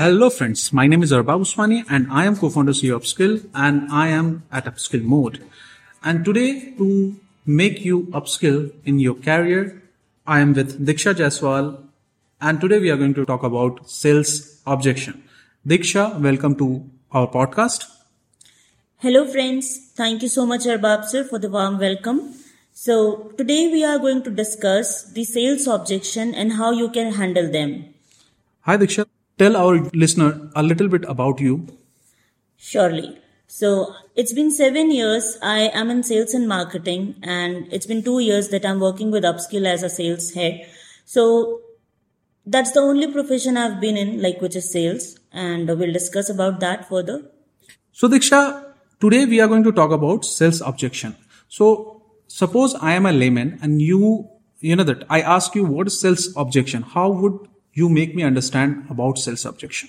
Hello friends, my name is Arbab Usmani and I am co-founder CEO of Uppskill and I am at Uppskill Mode. And today to make you upskill in your career, I am with Diksha Jaiswal and today we are going to talk about sales objection. Diksha, welcome to our podcast. Hello friends, thank you so much Arbab sir for the warm welcome. So today we are going to discuss the sales objection and how you can handle them. Hi Diksha, tell our listener a little bit about you. Surely. So it's been seven years. I am in sales and marketing, and it's been two years that I'm working with Uppskill as a sales head. So that's the only profession I've been in, like which is sales, and we'll discuss about that further. So Diksha, today we are going to talk about sales objection. So suppose I am a layman and you, you know that I ask you what is sales objection? How would you make me understand about self objection.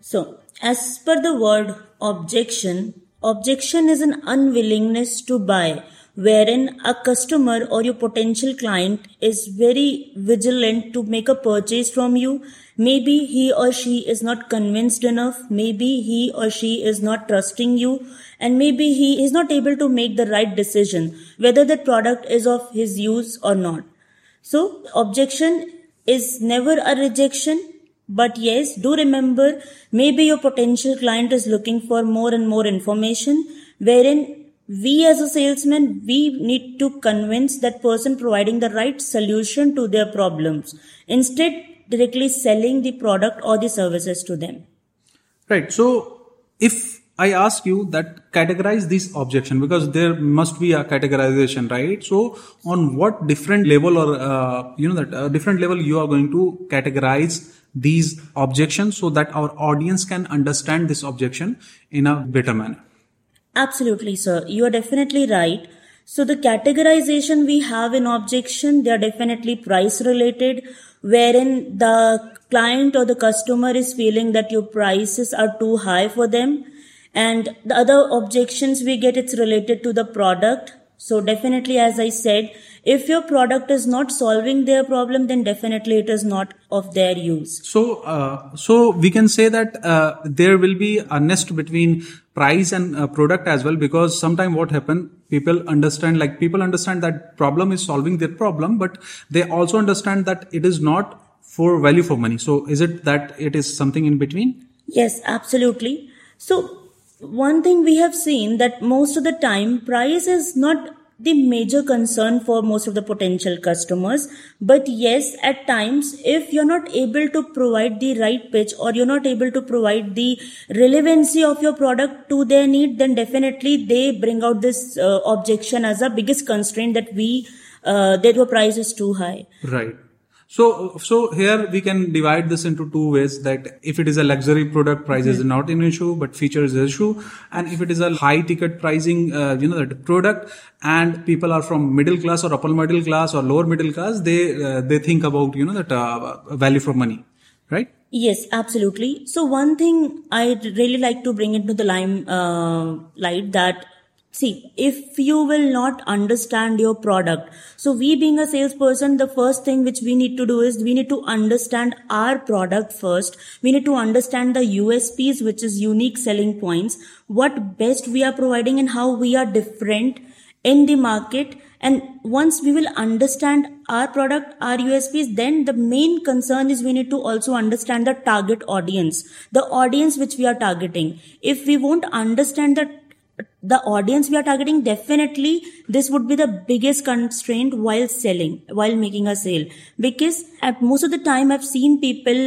So, as per the word objection, objection is an unwillingness to buy wherein a customer or your potential client is very vigilant to make a purchase from you. Maybe he or she is not convinced enough. Maybe he or she is not trusting you. And maybe he is not able to make the right decision whether the product is of his use or not. So objection is never a rejection. But yes, do remember maybe your potential client is looking for more and more information wherein we as a salesman we need to convince that person providing the right solution to their problems instead directly selling the product or the services to them right so if i ask you that categorize this objection because there must be a categorization right so on what different level or uh, you know that uh, different level you are going to categorize these objections so that our audience can understand this objection in a better manner Absolutely, sir. You are definitely right. So the categorization we have in objection, they are definitely price related, wherein the client or the customer is feeling that your prices are too high for them. And the other objections we get, it's related to the product. So definitely, as I said, if your product is not solving their problem, then definitely it is not of their use. So, uh, so we can say that uh, there will be a nest between price and uh, product as well, because sometimes what happen, people understand, like people understand that problem is solving their problem, but they also understand that it is not for value for money. So, is it that it is something in between? Yes, absolutely. So, one thing we have seen that most of the time price is not the major concern for most of the potential customers. But yes, at times, if you're not able to provide the right pitch or you're not able to provide the relevancy of your product to their need, then definitely they bring out this uh, objection as a biggest constraint that we, uh, that your price is too high. Right. So, so here we can divide this into two ways that if it is a luxury product, price is not an issue, but feature is an issue. And if it is a high ticket pricing, uh, you know, that product and people are from middle class or upper middle class or lower middle class, they, uh, they think about, you know, that uh, value for money, right? Yes, absolutely. So one thing I'd really like to bring into the lime, uh, light that See, if you will not understand your product, so we being a salesperson, the first thing which we need to do is we need to understand our product first. We need to understand the USPs, which is unique selling points, what best we are providing and how we are different in the market. And once we will understand our product, our USPs, then the main concern is we need to also understand the target audience, the audience which we are targeting. If we won't understand the the audience we are targeting definitely this would be the biggest constraint while selling while making a sale. Because at most of the time i've seen people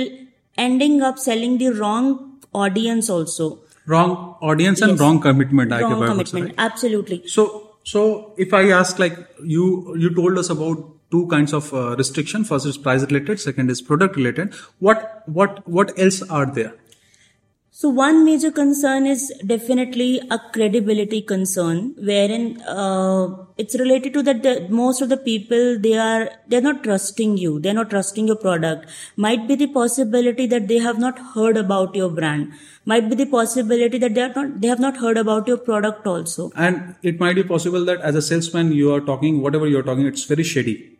ending up selling the wrong audience also. Wrong audience and yes. wrong commitment wrong commitment. Absolutely. So so if i ask like you you told us about two kinds of uh, restriction. First is price related second is product related. What what what else are there so one major concern is definitely a credibility concern, wherein uh, it's related to that the, most of the people they are they're not trusting you, they're not trusting your product. Might be the possibility that they have not heard about your brand. Might be the possibility that they are not they have not heard about your product also. And it might be possible that as a salesman you are talking whatever you're talking, it's very shady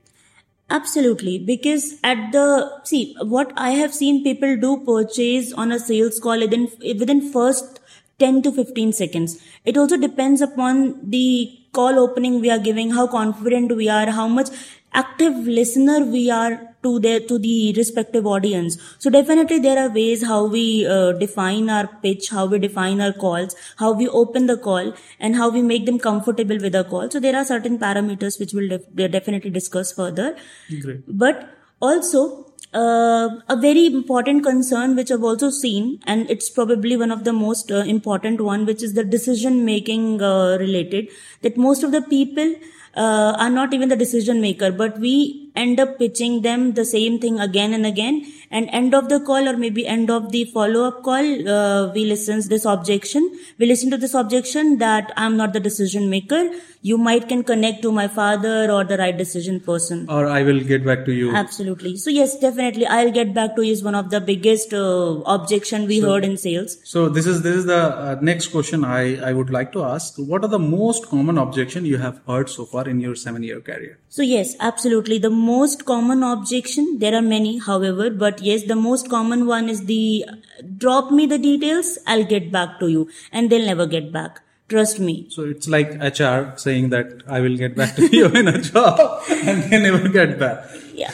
Absolutely, because at the see what I have seen people do purchase on a sales call within within first 10 to 15 seconds. It also depends upon the call opening we are giving, how confident we are, how much active listener we are to the to the respective audience. So definitely there are ways how we uh, define our pitch how we define our calls how we open the call and how we make them comfortable with the call. So there are certain parameters which we'll def- definitely discuss further. Great. but also uh, a very important concern which i've also seen and it's probably one of the most uh, important one which is the decision making uh, related that most of the people uh, are not even the decision maker but we end up pitching them the same thing again and again and end of the call or maybe end of the follow up call uh, we listen this objection we listen to this objection that i'm not the decision maker you might can connect to my father or the right decision person Or I will get back to you. absolutely so yes definitely i'll get back to you is one of the biggest uh, objection we heard in sales So this is this is the uh, next question I I would like to ask. What are the most common objection you have heard so far in your seven year career? So yes, absolutely. The most common objection, there are many, however, but yes, the most common one is the drop me the details, I'll get back to you. And they'll never get back. Trust me. So it's like HR saying that I will get back to you in a job and they never get back. Yeah.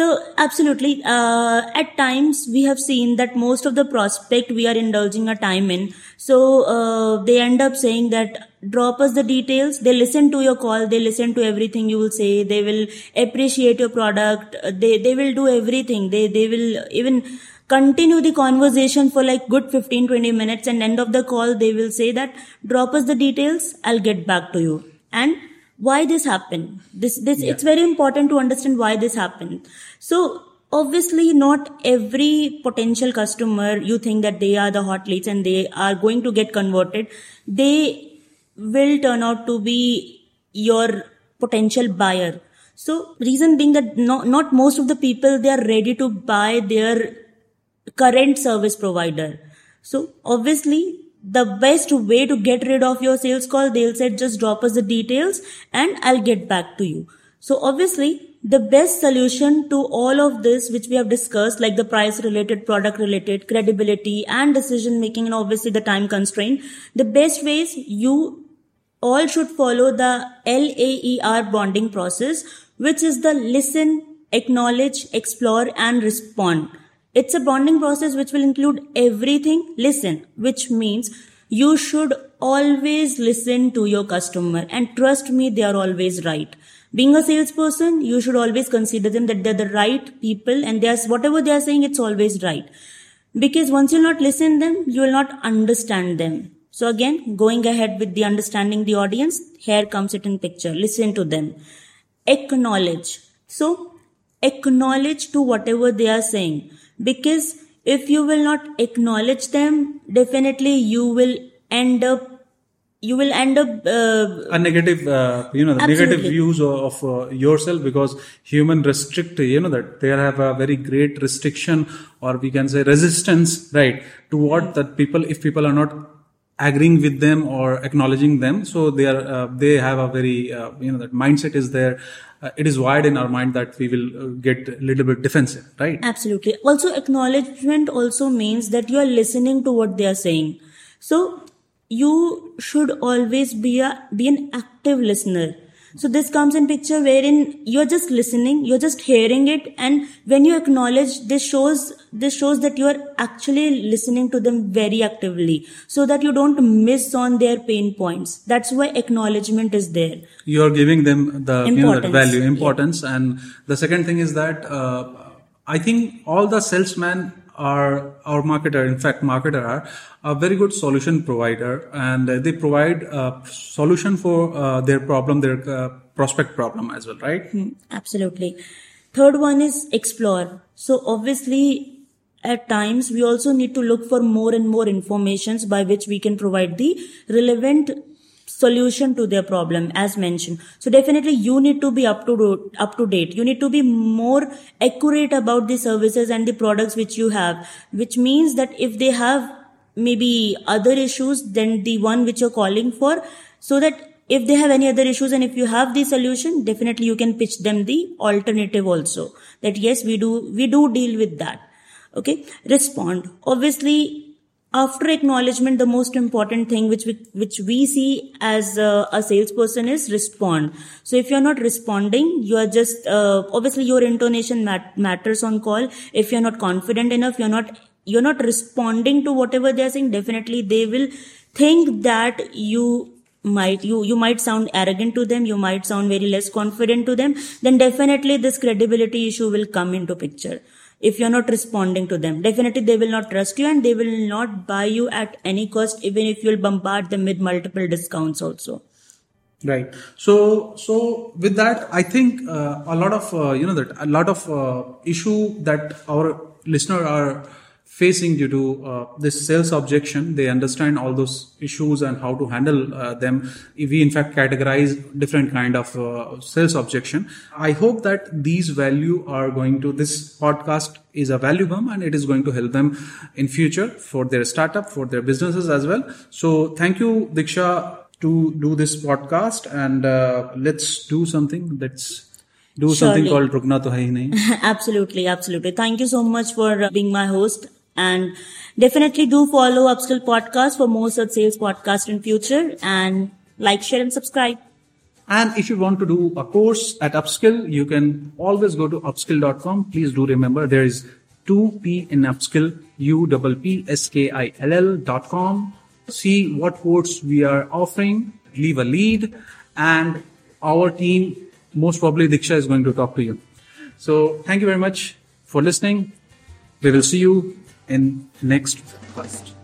So absolutely, uh, at times we have seen that most of the prospect we are indulging our time in. So uh, they end up saying that drop us the details. They listen to your call. They listen to everything you will say. They will appreciate your product. Uh, They they will do everything. They they will even continue the conversation for like good 15 20 minutes and end of the call they will say that drop us the details i'll get back to you and why this happened. This this it's very important to understand why this happened. So obviously not every potential customer you think that they are the hot leads and they are going to get converted they will turn out to be your potential buyer. So reason being that not, not most of the people they are ready to buy their current service provider. So obviously the best way to get rid of your sales call, they'll say just drop us the details and I'll get back to you. So obviously the best solution to all of this, which we have discussed, like the price related, product related, credibility and decision making and obviously the time constraint, the best ways you all should follow the LAER bonding process, which is the listen, acknowledge, explore and respond. It's a bonding process which will include everything listen, which means you should always listen to your customer and trust me, they are always right. Being a salesperson, you should always consider them that they're the right people and there's whatever they are saying, it's always right. Because once you not listen them, you will not understand them. So again, going ahead with the understanding the audience, here comes it in picture. Listen to them. Acknowledge. So acknowledge to whatever they are saying because if you will not acknowledge them definitely you will end up you will end up uh, A negative, uh, you know, the Absolutely. negative views of, of uh, yourself because human restrict, you know, that they have a very great restriction or we can say resistance, right, to what that people, if people are not agreeing with them or acknowledging them, so they are, uh, they have a very, uh, you know, that mindset is there. Uh, it is wired in our mind that we will uh, get a little bit defensive, right? absolutely. Also acknowledgement also means that you are listening to what they are saying. So you should always be a be an active listener so this comes in picture wherein you're just listening you're just hearing it and when you acknowledge this shows this shows that you are actually listening to them very actively so that you don't miss on their pain points. That's why acknowledgement is there. You are giving them the you know, value importance. And the second thing is that uh, i think all the salesmen are our marketer in fact marketer are a very good solution provider and uh, they provide a solution for uh, their problem their uh, prospect problem as well right Absolutely. Third one is explore. So obviously at times we also need to look for more and more informations by which we can provide the relevant solution to their problem as mentioned. So definitely you need to be up to up to date. You need to be more accurate about the services and the products which you have which means that if they have maybe other issues than the one which you're calling for so that if they have any other issues and if you have the solution definitely you can pitch them the alternative also. That yes we do we do deal with that. Okay? Respond. Obviously after acknowledgement the most important thing which we, which we see as a, a salesperson is respond. So if you're not responding you are just uh, obviously your intonation mat- matters on call. If you're not confident enough you're not you're not responding to whatever they're saying definitely they will think that you might you you might sound arrogant to them you might sound very less confident to them then definitely this credibility issue will come into picture if you're not responding to them. Definitely they will not trust you and they will not buy you at any cost even if you'll bombard them with multiple discounts also. Right. So so with that i think uh, a lot of uh, you know that a lot of uh, issue that our listener are facing due to uh, this sales objection. They understand all those issues and how to handle uh, them. We in fact categorize different kind of uh, sales objection. I hope that these value are going to this podcast is a value bomb and it is going to help them in future for their startup, for their businesses as well. So thank you, Diksha, to do this podcast and uh, let's do something. Let's do Surely. something called Rukna To Hai Nahi. absolutely, absolutely. Thank you so much for being my host. And definitely do follow Uppskill Podcast for more such sales podcast in future and like, share and subscribe. And if you want to do a course at Uppskill, you can always go to uppskill.com. Please do remember there is 2P in Uppskill, U P P S K I L L dot com. See what course we are offering, leave a lead, and our team, most probably Diksha, is going to talk to you. So thank you very much for listening. We will see you in next podcast.